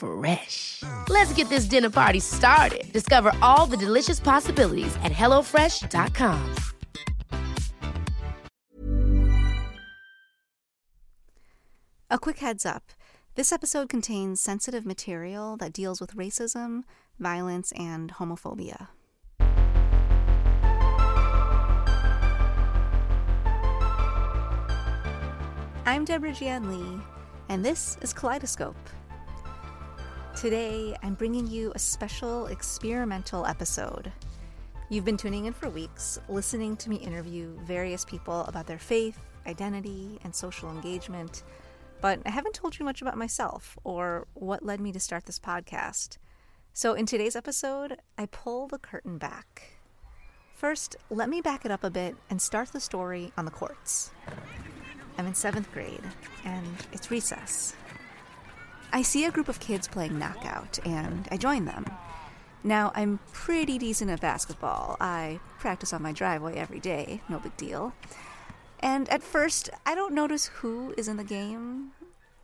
Fresh. Let's get this dinner party started. Discover all the delicious possibilities at hellofresh.com. A quick heads up this episode contains sensitive material that deals with racism, violence, and homophobia. I'm Deborah Jian Lee, and this is Kaleidoscope. Today, I'm bringing you a special experimental episode. You've been tuning in for weeks, listening to me interview various people about their faith, identity, and social engagement, but I haven't told you much about myself or what led me to start this podcast. So, in today's episode, I pull the curtain back. First, let me back it up a bit and start the story on the courts. I'm in seventh grade, and it's recess. I see a group of kids playing knockout, and I join them. Now, I'm pretty decent at basketball. I practice on my driveway every day, no big deal. And at first, I don't notice who is in the game,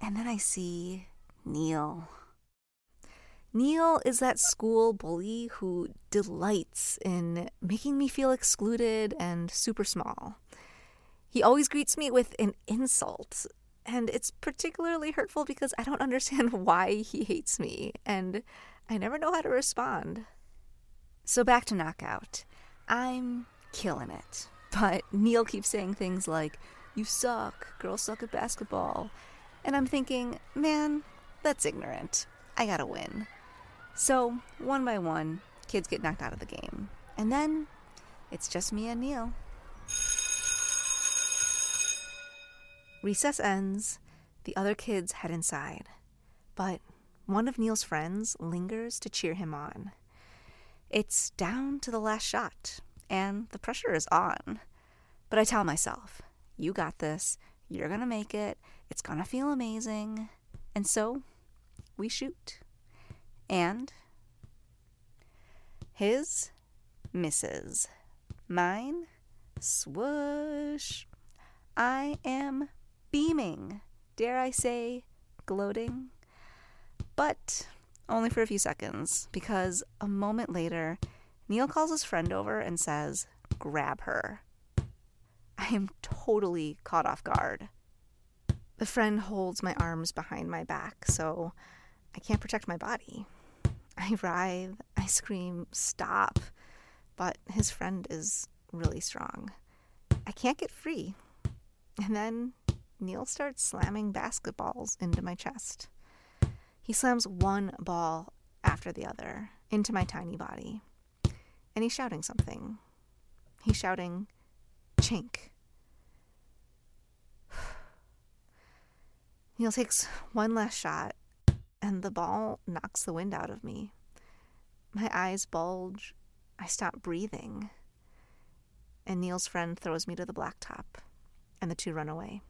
and then I see Neil. Neil is that school bully who delights in making me feel excluded and super small. He always greets me with an insult, and it's particularly hurtful because I don't understand why he hates me, and I never know how to respond. So back to knockout. I'm killing it. But Neil keeps saying things like, You suck, girls suck at basketball. And I'm thinking, man, that's ignorant. I gotta win. So, one by one, kids get knocked out of the game. And then it's just me and Neil. Recess ends, the other kids head inside. But one of Neil's friends lingers to cheer him on. It's down to the last shot, and the pressure is on. But I tell myself, you got this, you're gonna make it, it's gonna feel amazing. And so we shoot. And his misses. Mine, swoosh. I am beaming, dare I say, gloating. But only for a few seconds, because a moment later, Neil calls his friend over and says, Grab her. I am totally caught off guard. The friend holds my arms behind my back, so I can't protect my body. I writhe, I scream, stop, but his friend is really strong. I can't get free. And then Neil starts slamming basketballs into my chest. He slams one ball after the other into my tiny body. And he's shouting something. He's shouting, chink. Neil takes one last shot, and the ball knocks the wind out of me. My eyes bulge. I stop breathing. And Neil's friend throws me to the blacktop, and the two run away.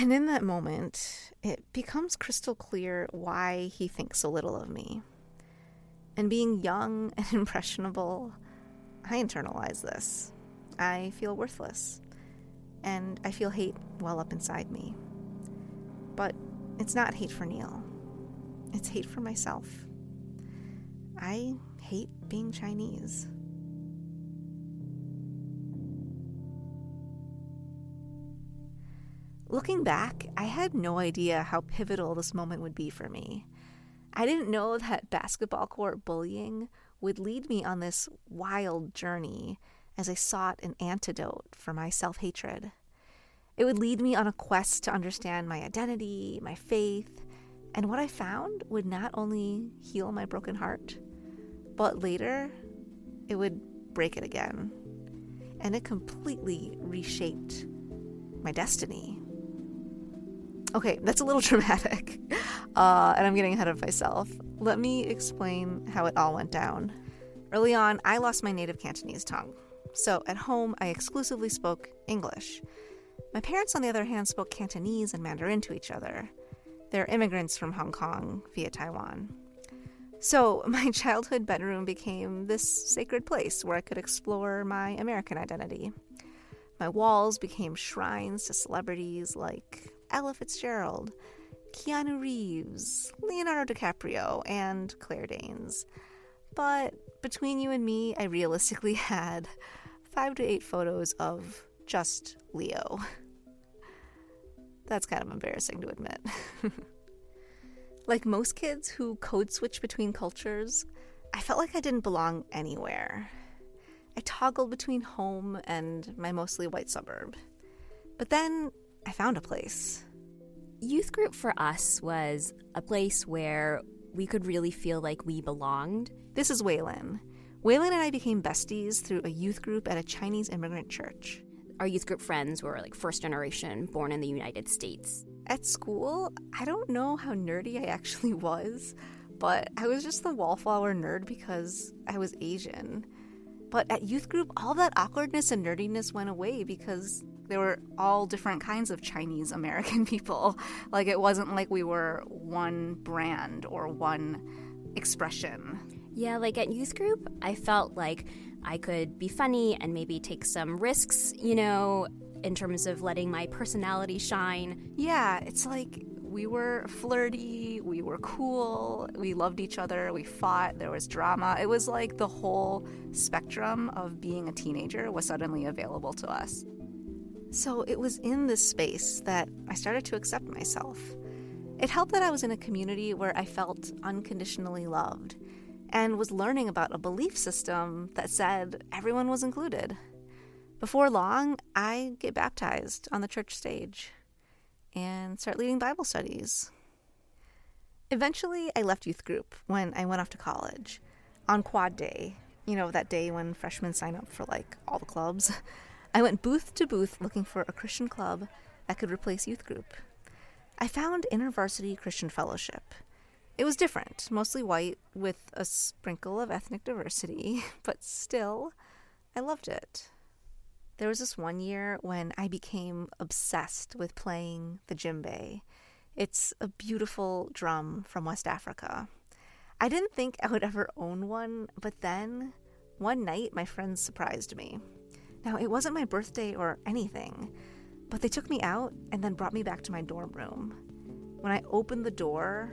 And in that moment, it becomes crystal clear why he thinks so little of me. And being young and impressionable, I internalize this. I feel worthless. And I feel hate well up inside me. But it's not hate for Neil, it's hate for myself. I hate being Chinese. Looking back, I had no idea how pivotal this moment would be for me. I didn't know that basketball court bullying would lead me on this wild journey as I sought an antidote for my self hatred. It would lead me on a quest to understand my identity, my faith, and what I found would not only heal my broken heart, but later it would break it again. And it completely reshaped my destiny. Okay, that's a little dramatic, uh, and I'm getting ahead of myself. Let me explain how it all went down. Early on, I lost my native Cantonese tongue. So at home, I exclusively spoke English. My parents, on the other hand, spoke Cantonese and Mandarin to each other. They're immigrants from Hong Kong via Taiwan. So, my childhood bedroom became this sacred place where I could explore my American identity. My walls became shrines to celebrities like Ella Fitzgerald, Keanu Reeves, Leonardo DiCaprio, and Claire Danes. But between you and me, I realistically had five to eight photos of just Leo. That's kind of embarrassing to admit. like most kids who code switch between cultures, I felt like I didn't belong anywhere. I toggled between home and my mostly white suburb. But then I found a place. Youth group for us was a place where we could really feel like we belonged. This is Waylon. Waylon and I became besties through a youth group at a Chinese immigrant church. Our youth group friends were like first generation, born in the United States. At school, I don't know how nerdy I actually was, but I was just the wallflower nerd because I was Asian. But at youth group, all that awkwardness and nerdiness went away because there were all different kinds of Chinese American people. Like it wasn't like we were one brand or one expression. Yeah, like at youth group, I felt like I could be funny and maybe take some risks, you know, in terms of letting my personality shine. Yeah, it's like we were flirty, we were cool, we loved each other, we fought, there was drama. It was like the whole spectrum of being a teenager was suddenly available to us. So it was in this space that I started to accept myself. It helped that I was in a community where I felt unconditionally loved and was learning about a belief system that said everyone was included. Before long, I get baptized on the church stage and start leading Bible studies. Eventually, I left youth group when I went off to college on quad day, you know, that day when freshmen sign up for like all the clubs. I went booth to booth looking for a Christian club that could replace youth group. I found InterVarsity Christian Fellowship. It was different, mostly white with a sprinkle of ethnic diversity, but still, I loved it. There was this one year when I became obsessed with playing the djembe. It's a beautiful drum from West Africa. I didn't think I would ever own one, but then one night my friends surprised me. Now, it wasn't my birthday or anything, but they took me out and then brought me back to my dorm room. When I opened the door,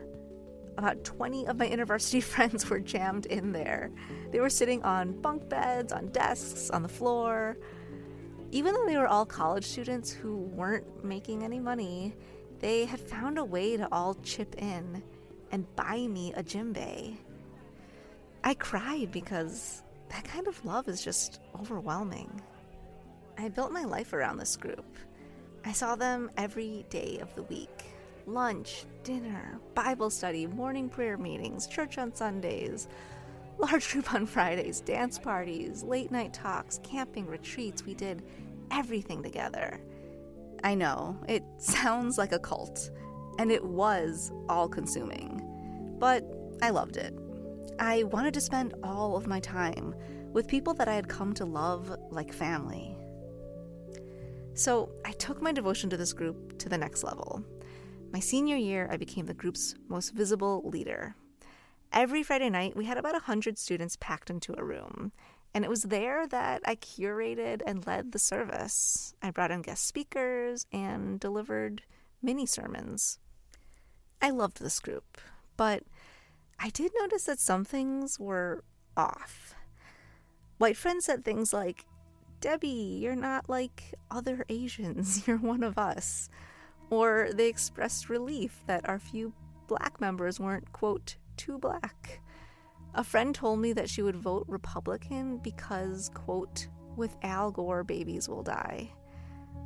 about 20 of my university friends were jammed in there. They were sitting on bunk beds, on desks, on the floor. Even though they were all college students who weren't making any money, they had found a way to all chip in and buy me a djembe. I cried because that kind of love is just overwhelming. I built my life around this group. I saw them every day of the week lunch, dinner, Bible study, morning prayer meetings, church on Sundays, large group on Fridays, dance parties, late night talks, camping retreats. We did everything together. I know, it sounds like a cult, and it was all consuming, but I loved it. I wanted to spend all of my time with people that I had come to love like family. So I took my devotion to this group to the next level. My senior year, I became the group's most visible leader. Every Friday night, we had about 100 students packed into a room, and it was there that I curated and led the service. I brought in guest speakers and delivered mini sermons. I loved this group, but I did notice that some things were off. White friends said things like, Debbie, you're not like other Asians, you're one of us. Or they expressed relief that our few black members weren't, quote, too black. A friend told me that she would vote Republican because, quote, With Al Gore, babies will die.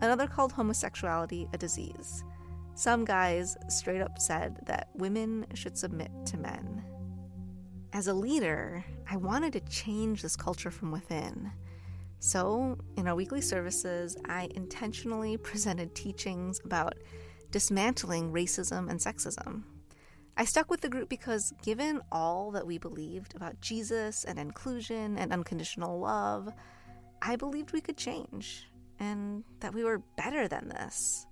Another called homosexuality a disease. Some guys straight up said that women should submit to men. As a leader, I wanted to change this culture from within. So, in our weekly services, I intentionally presented teachings about dismantling racism and sexism. I stuck with the group because, given all that we believed about Jesus and inclusion and unconditional love, I believed we could change and that we were better than this.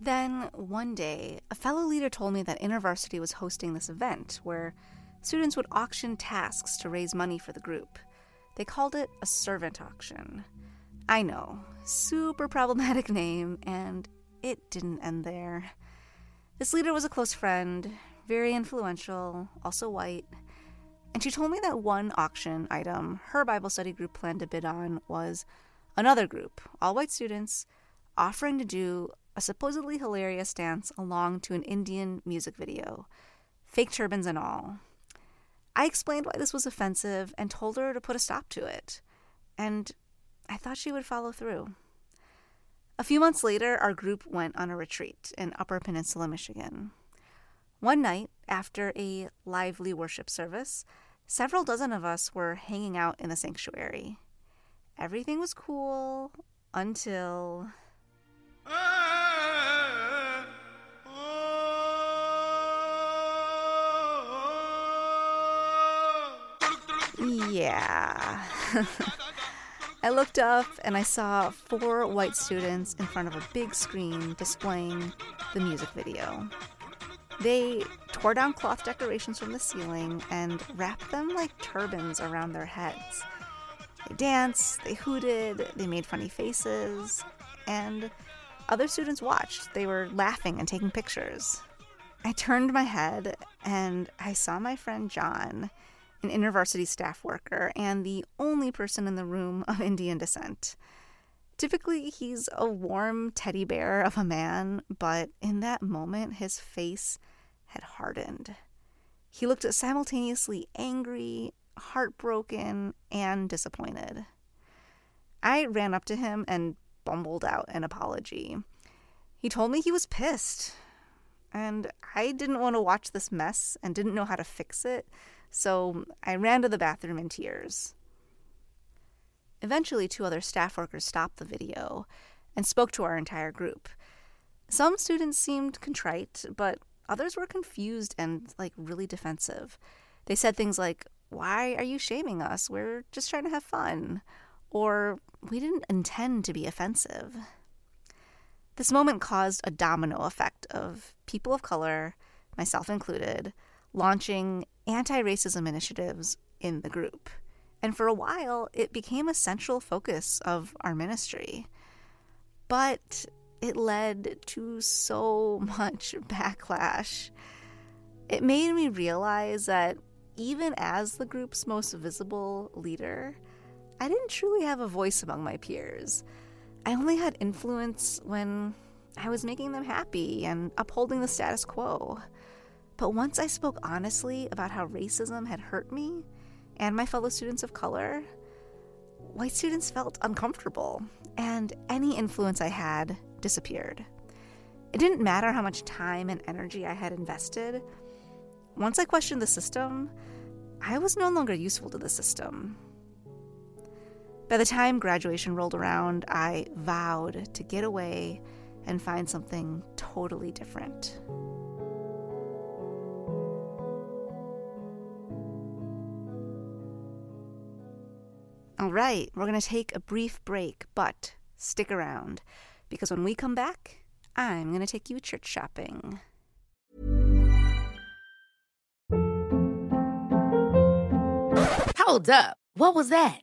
Then, one day, a fellow leader told me that InterVarsity was hosting this event where students would auction tasks to raise money for the group. They called it a servant auction. I know, super problematic name, and it didn't end there. This leader was a close friend, very influential, also white, and she told me that one auction item her Bible study group planned to bid on was another group, all white students, offering to do a supposedly hilarious dance along to an Indian music video, fake turbans and all. I explained why this was offensive and told her to put a stop to it. And I thought she would follow through. A few months later, our group went on a retreat in Upper Peninsula, Michigan. One night, after a lively worship service, several dozen of us were hanging out in the sanctuary. Everything was cool until. Ah! Yeah. I looked up and I saw four white students in front of a big screen displaying the music video. They tore down cloth decorations from the ceiling and wrapped them like turbans around their heads. They danced, they hooted, they made funny faces, and other students watched. They were laughing and taking pictures. I turned my head and I saw my friend John an InterVarsity staff worker, and the only person in the room of Indian descent. Typically, he's a warm teddy bear of a man, but in that moment, his face had hardened. He looked simultaneously angry, heartbroken, and disappointed. I ran up to him and bumbled out an apology. He told me he was pissed, and I didn't want to watch this mess and didn't know how to fix it, so I ran to the bathroom in tears. Eventually, two other staff workers stopped the video and spoke to our entire group. Some students seemed contrite, but others were confused and like really defensive. They said things like, Why are you shaming us? We're just trying to have fun. Or, We didn't intend to be offensive. This moment caused a domino effect of people of color, myself included, launching anti racism initiatives in the group. And for a while, it became a central focus of our ministry. But it led to so much backlash. It made me realize that even as the group's most visible leader, I didn't truly have a voice among my peers. I only had influence when I was making them happy and upholding the status quo. But once I spoke honestly about how racism had hurt me and my fellow students of color, white students felt uncomfortable, and any influence I had disappeared. It didn't matter how much time and energy I had invested. Once I questioned the system, I was no longer useful to the system. By the time graduation rolled around, I vowed to get away and find something totally different. All right, we're going to take a brief break, but stick around because when we come back, I'm going to take you church shopping. Hold up. What was that?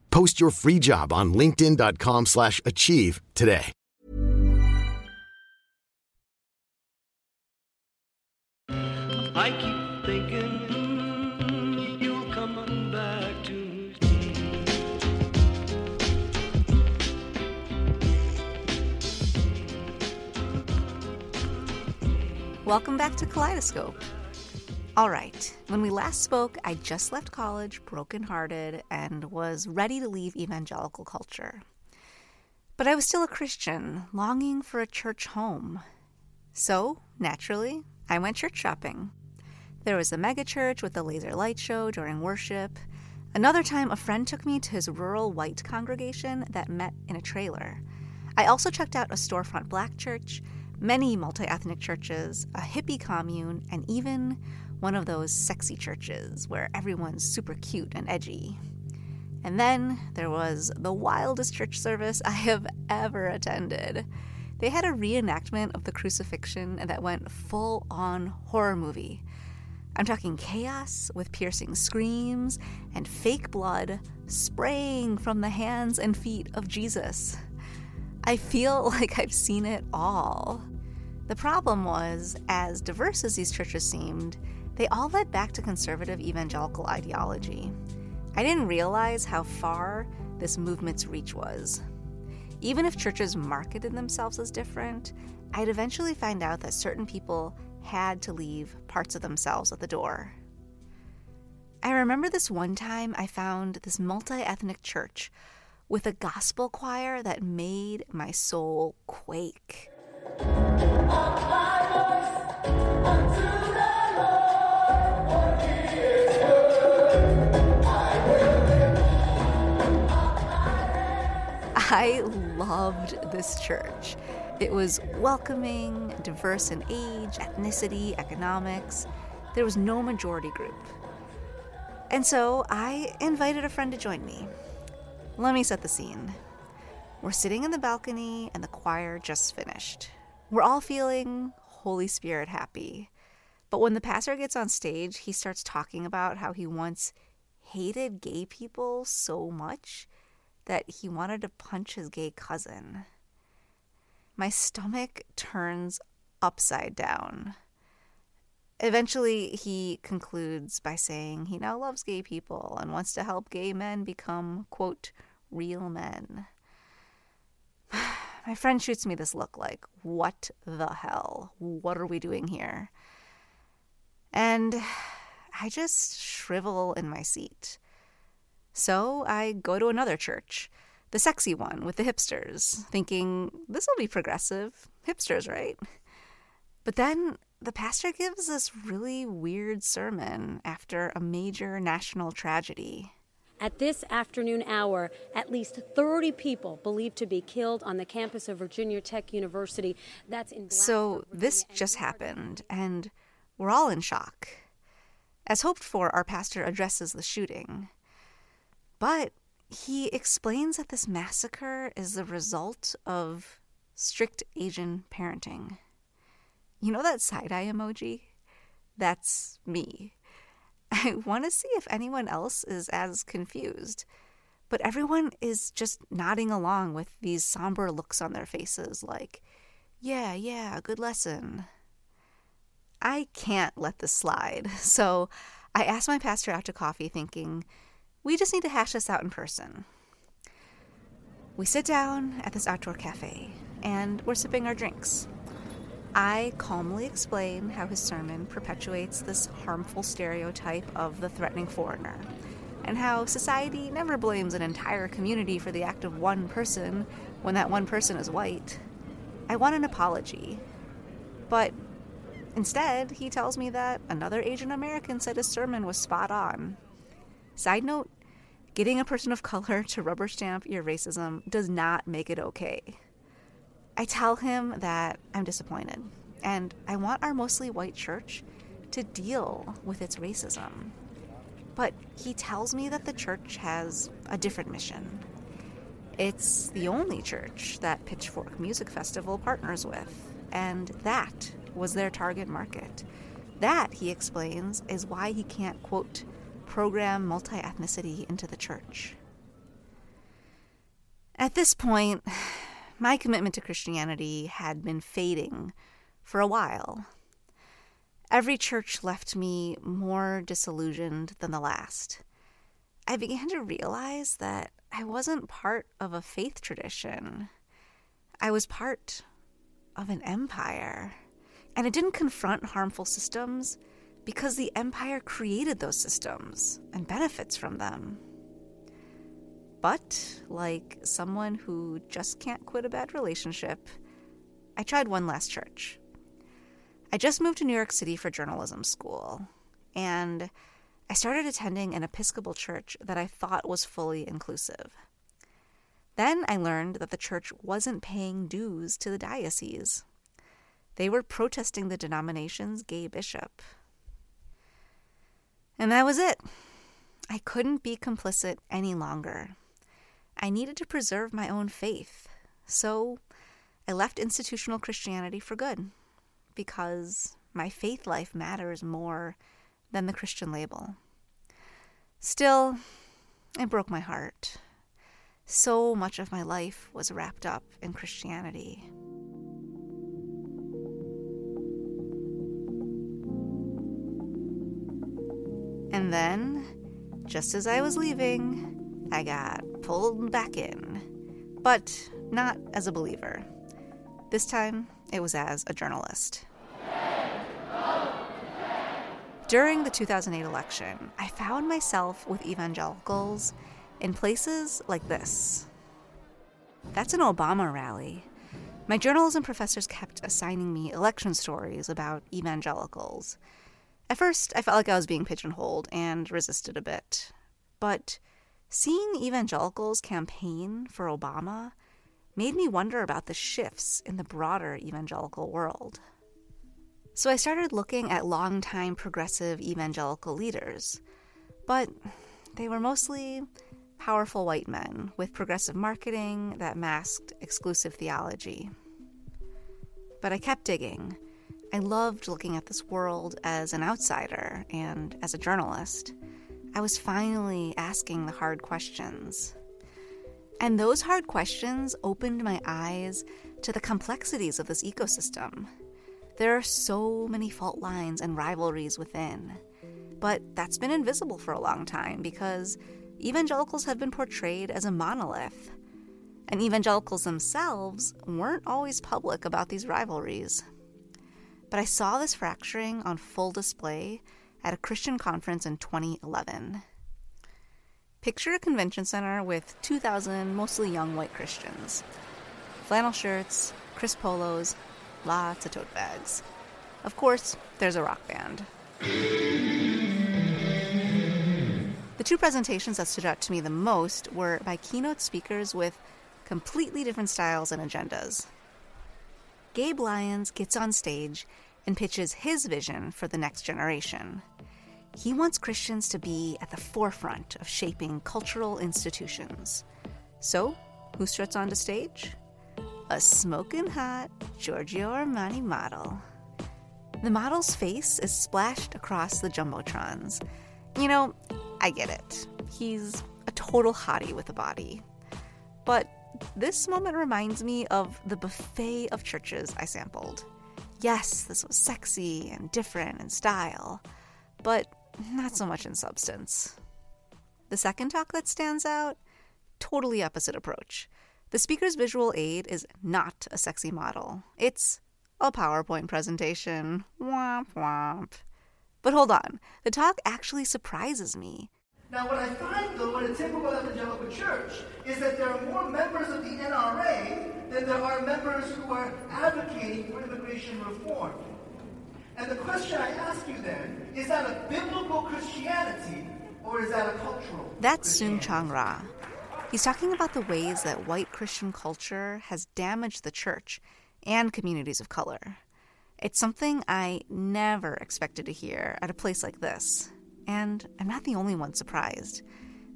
Post your free job on linkedin.com/achieve slash achieve today. I keep thinking you'll come on back to me. Welcome back to Kaleidoscope. All right, when we last spoke, I just left college brokenhearted and was ready to leave evangelical culture. But I was still a Christian, longing for a church home. So, naturally, I went church shopping. There was a megachurch with a laser light show during worship. Another time, a friend took me to his rural white congregation that met in a trailer. I also checked out a storefront black church, many multi ethnic churches, a hippie commune, and even one of those sexy churches where everyone's super cute and edgy. And then there was the wildest church service I have ever attended. They had a reenactment of the crucifixion that went full on horror movie. I'm talking chaos with piercing screams and fake blood spraying from the hands and feet of Jesus. I feel like I've seen it all. The problem was, as diverse as these churches seemed, they all led back to conservative evangelical ideology. I didn't realize how far this movement's reach was. Even if churches marketed themselves as different, I'd eventually find out that certain people had to leave parts of themselves at the door. I remember this one time I found this multi ethnic church with a gospel choir that made my soul quake. I loved this church. It was welcoming, diverse in age, ethnicity, economics. There was no majority group. And so I invited a friend to join me. Let me set the scene. We're sitting in the balcony, and the choir just finished. We're all feeling Holy Spirit happy. But when the pastor gets on stage, he starts talking about how he once hated gay people so much that he wanted to punch his gay cousin. My stomach turns upside down. Eventually, he concludes by saying he now loves gay people and wants to help gay men become, quote, real men. My friend shoots me this look like, what the hell? What are we doing here? And I just shrivel in my seat. So I go to another church, the sexy one with the hipsters, thinking this will be progressive. Hipsters, right? But then the pastor gives this really weird sermon after a major national tragedy. At this afternoon hour, at least 30 people believed to be killed on the campus of Virginia Tech University. That's in So this just happened, and we're all in shock. As hoped for, our pastor addresses the shooting. But he explains that this massacre is the result of strict Asian parenting. You know that side eye emoji? That's me. I want to see if anyone else is as confused. But everyone is just nodding along with these somber looks on their faces, like, yeah, yeah, good lesson. I can't let this slide. So I asked my pastor out to coffee, thinking, we just need to hash this out in person. We sit down at this outdoor cafe and we're sipping our drinks. I calmly explain how his sermon perpetuates this harmful stereotype of the threatening foreigner, and how society never blames an entire community for the act of one person when that one person is white. I want an apology. But instead, he tells me that another Asian American said his sermon was spot on. Side note getting a person of color to rubber stamp your racism does not make it okay. I tell him that I'm disappointed and I want our mostly white church to deal with its racism. But he tells me that the church has a different mission. It's the only church that Pitchfork Music Festival partners with, and that was their target market. That, he explains, is why he can't, quote, program multi ethnicity into the church. At this point, my commitment to Christianity had been fading for a while. Every church left me more disillusioned than the last. I began to realize that I wasn't part of a faith tradition. I was part of an empire. And it didn't confront harmful systems because the empire created those systems and benefits from them. But, like someone who just can't quit a bad relationship, I tried one last church. I just moved to New York City for journalism school, and I started attending an Episcopal church that I thought was fully inclusive. Then I learned that the church wasn't paying dues to the diocese. They were protesting the denomination's gay bishop. And that was it. I couldn't be complicit any longer. I needed to preserve my own faith. So I left institutional Christianity for good because my faith life matters more than the Christian label. Still, it broke my heart. So much of my life was wrapped up in Christianity. And then, just as I was leaving, I got pulled back in. But not as a believer. This time, it was as a journalist. During the 2008 election, I found myself with evangelicals in places like this. That's an Obama rally. My journalism professors kept assigning me election stories about evangelicals. At first, I felt like I was being pigeonholed and resisted a bit. But seeing evangelicals campaign for Obama made me wonder about the shifts in the broader evangelical world. So I started looking at longtime progressive evangelical leaders, but they were mostly powerful white men with progressive marketing that masked exclusive theology. But I kept digging I loved looking at this world as an outsider and as a journalist. I was finally asking the hard questions. And those hard questions opened my eyes to the complexities of this ecosystem. There are so many fault lines and rivalries within. But that's been invisible for a long time because evangelicals have been portrayed as a monolith. And evangelicals themselves weren't always public about these rivalries. But I saw this fracturing on full display at a Christian conference in 2011. Picture a convention center with 2,000 mostly young white Christians. Flannel shirts, crisp polos, lots of tote bags. Of course, there's a rock band. The two presentations that stood out to me the most were by keynote speakers with completely different styles and agendas. Gabe Lyons gets on stage and pitches his vision for the next generation. He wants Christians to be at the forefront of shaping cultural institutions. So, who struts onto stage? A smoking hot Giorgio Armani model. The model's face is splashed across the jumbotrons. You know, I get it. He's a total hottie with a body. But this moment reminds me of the buffet of churches I sampled. Yes, this was sexy and different in style, but not so much in substance. The second talk that stands out totally opposite approach. The speaker's visual aid is not a sexy model, it's a PowerPoint presentation. Womp womp. But hold on, the talk actually surprises me. Now, what I find, though, in a typical evangelical church is that there are more members of the NRA than there are members who are advocating for immigration reform. And the question I ask you then is that a biblical Christianity or is that a cultural? That's Soong-Chan Rah. He's talking about the ways that white Christian culture has damaged the church and communities of color. It's something I never expected to hear at a place like this. And I'm not the only one surprised.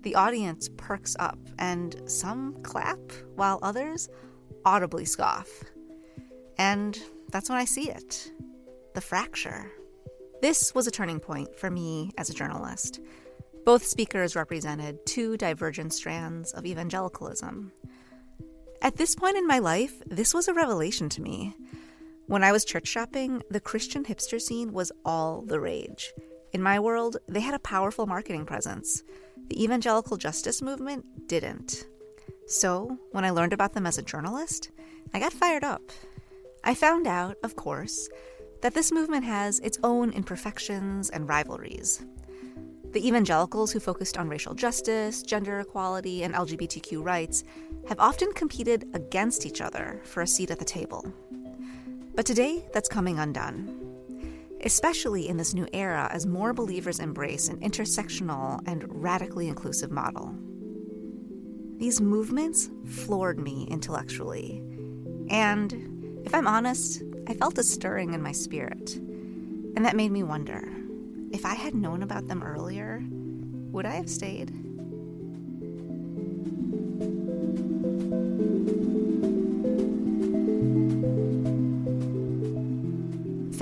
The audience perks up, and some clap, while others audibly scoff. And that's when I see it the fracture. This was a turning point for me as a journalist. Both speakers represented two divergent strands of evangelicalism. At this point in my life, this was a revelation to me. When I was church shopping, the Christian hipster scene was all the rage. In my world, they had a powerful marketing presence. The evangelical justice movement didn't. So, when I learned about them as a journalist, I got fired up. I found out, of course, that this movement has its own imperfections and rivalries. The evangelicals who focused on racial justice, gender equality, and LGBTQ rights have often competed against each other for a seat at the table. But today, that's coming undone especially in this new era as more believers embrace an intersectional and radically inclusive model. These movements floored me intellectually. And if I'm honest, I felt a stirring in my spirit. And that made me wonder if I had known about them earlier, would I have stayed?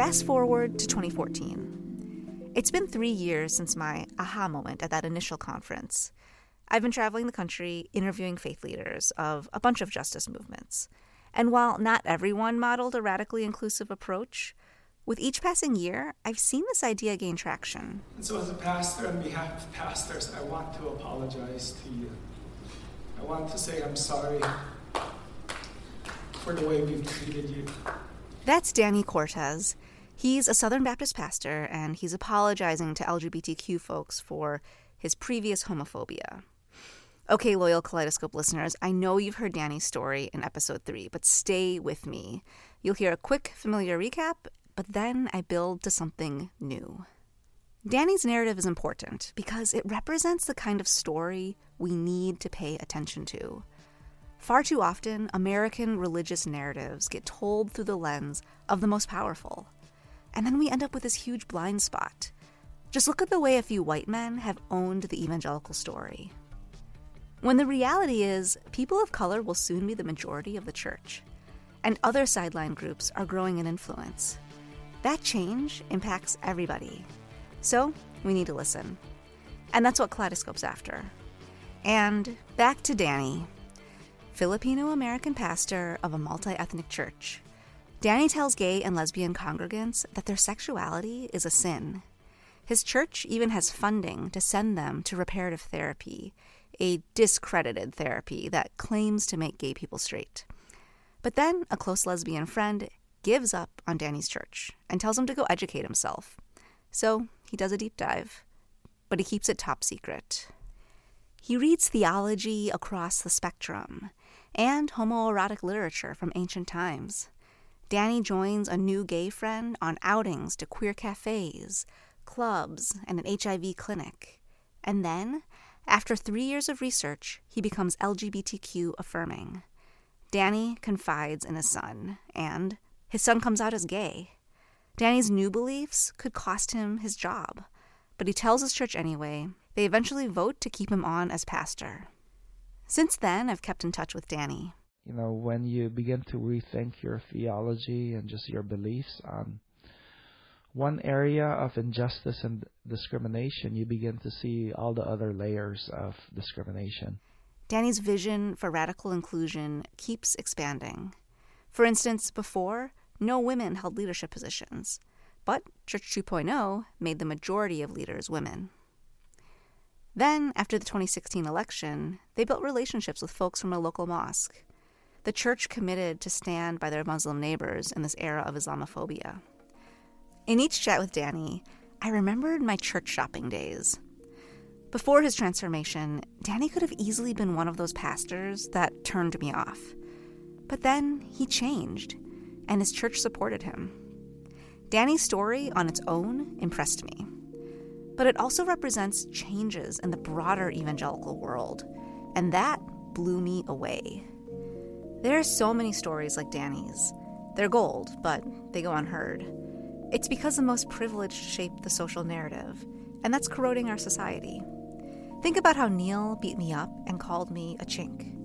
Fast forward to 2014. It's been three years since my aha moment at that initial conference. I've been traveling the country interviewing faith leaders of a bunch of justice movements. And while not everyone modeled a radically inclusive approach, with each passing year, I've seen this idea gain traction. And so, as a pastor, on behalf of pastors, I want to apologize to you. I want to say I'm sorry for the way we've treated you. That's Danny Cortez. He's a Southern Baptist pastor, and he's apologizing to LGBTQ folks for his previous homophobia. Okay, loyal Kaleidoscope listeners, I know you've heard Danny's story in episode 3, but stay with me. You'll hear a quick, familiar recap, but then I build to something new. Danny's narrative is important because it represents the kind of story we need to pay attention to. Far too often, American religious narratives get told through the lens of the most powerful. And then we end up with this huge blind spot. Just look at the way a few white men have owned the evangelical story. When the reality is, people of color will soon be the majority of the church, and other sideline groups are growing in influence. That change impacts everybody. So, we need to listen. And that's what Kaleidoscope's after. And back to Danny, Filipino American pastor of a multi ethnic church. Danny tells gay and lesbian congregants that their sexuality is a sin. His church even has funding to send them to reparative therapy, a discredited therapy that claims to make gay people straight. But then a close lesbian friend gives up on Danny's church and tells him to go educate himself. So he does a deep dive, but he keeps it top secret. He reads theology across the spectrum and homoerotic literature from ancient times. Danny joins a new gay friend on outings to queer cafes, clubs, and an HIV clinic. And then, after three years of research, he becomes LGBTQ affirming. Danny confides in his son, and his son comes out as gay. Danny's new beliefs could cost him his job, but he tells his church anyway. They eventually vote to keep him on as pastor. Since then, I've kept in touch with Danny. You know, when you begin to rethink your theology and just your beliefs on one area of injustice and discrimination, you begin to see all the other layers of discrimination. Danny's vision for radical inclusion keeps expanding. For instance, before, no women held leadership positions, but Church 2.0 made the majority of leaders women. Then, after the 2016 election, they built relationships with folks from a local mosque. The church committed to stand by their Muslim neighbors in this era of Islamophobia. In each chat with Danny, I remembered my church shopping days. Before his transformation, Danny could have easily been one of those pastors that turned me off. But then he changed, and his church supported him. Danny's story on its own impressed me but it also represents changes in the broader evangelical world. And that blew me away. There are so many stories like Danny's. They're gold, but they go unheard. It's because the most privileged shape the social narrative, and that's corroding our society. Think about how Neil beat me up and called me a chink.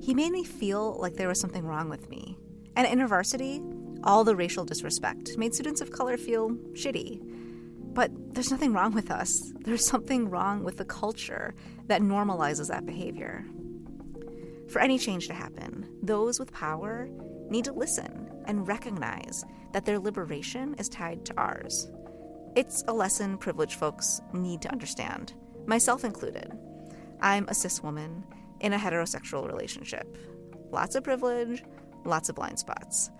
He made me feel like there was something wrong with me. And at InterVarsity, all the racial disrespect made students of color feel shitty. But there's nothing wrong with us. There's something wrong with the culture that normalizes that behavior. For any change to happen, those with power need to listen and recognize that their liberation is tied to ours. It's a lesson privileged folks need to understand, myself included. I'm a cis woman in a heterosexual relationship. Lots of privilege, lots of blind spots.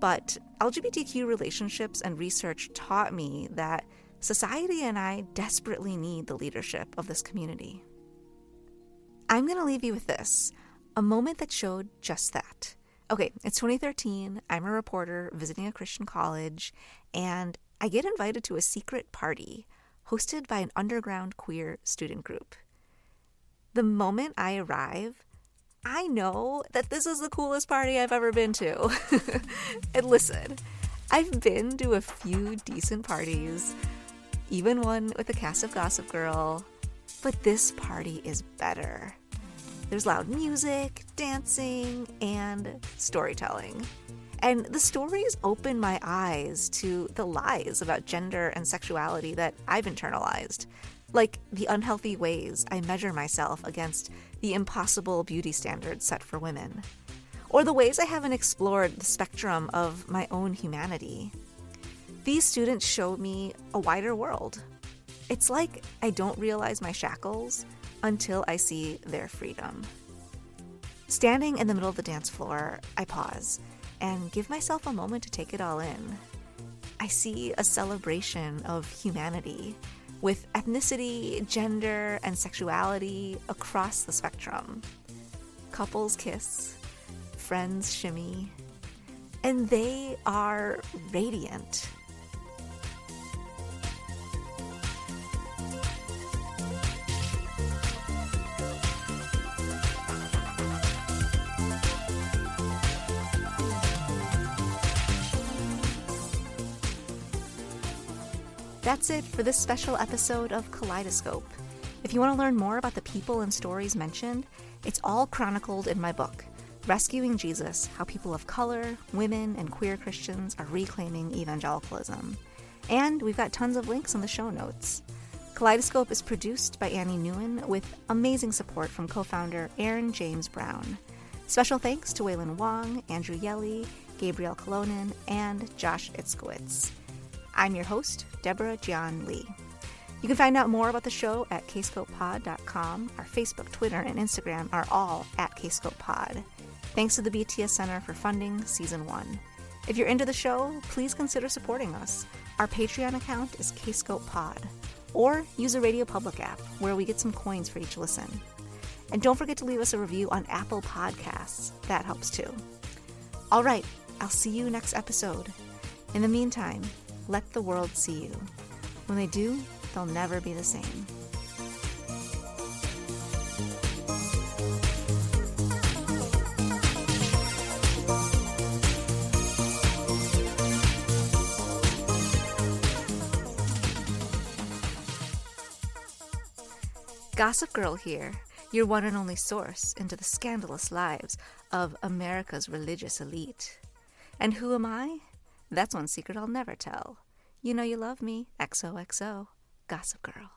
But LGBTQ relationships and research taught me that society and I desperately need the leadership of this community. I'm going to leave you with this a moment that showed just that. Okay, it's 2013. I'm a reporter visiting a Christian college, and I get invited to a secret party hosted by an underground queer student group. The moment I arrive, I know that this is the coolest party I've ever been to. and listen, I've been to a few decent parties, even one with a cast of Gossip Girl, but this party is better. There's loud music, dancing, and storytelling. And the stories open my eyes to the lies about gender and sexuality that I've internalized, like the unhealthy ways I measure myself against the impossible beauty standards set for women, or the ways I haven't explored the spectrum of my own humanity. These students show me a wider world. It's like I don't realize my shackles until I see their freedom. Standing in the middle of the dance floor, I pause and give myself a moment to take it all in. I see a celebration of humanity with ethnicity, gender, and sexuality across the spectrum. Couples kiss, friends shimmy, and they are radiant. That's it for this special episode of Kaleidoscope. If you want to learn more about the people and stories mentioned, it's all chronicled in my book, Rescuing Jesus How People of Color, Women, and Queer Christians Are Reclaiming Evangelicalism. And we've got tons of links in the show notes. Kaleidoscope is produced by Annie Nguyen with amazing support from co founder Aaron James Brown. Special thanks to Waylon Wong, Andrew Yelly, Gabriel Kolonen, and Josh Itzkowitz. I'm your host, Deborah Jian Lee. You can find out more about the show at kscopepod.com. Our Facebook, Twitter, and Instagram are all at kscopepod. Thanks to the BTS Center for funding Season 1. If you're into the show, please consider supporting us. Our Patreon account is kscopepod. Or use a Radio Public app, where we get some coins for each listen. And don't forget to leave us a review on Apple Podcasts. That helps too. All right, I'll see you next episode. In the meantime, let the world see you. When they do, they'll never be the same. Gossip Girl here, your one and only source into the scandalous lives of America's religious elite. And who am I? That's one secret I'll never tell. You know you love me. XOXO. Gossip Girl.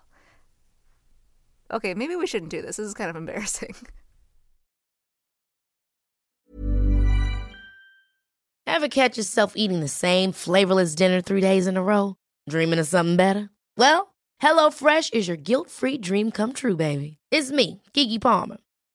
Okay, maybe we shouldn't do this. This is kind of embarrassing. Ever catch yourself eating the same flavorless dinner three days in a row? Dreaming of something better? Well, HelloFresh is your guilt free dream come true, baby. It's me, Keke Palmer.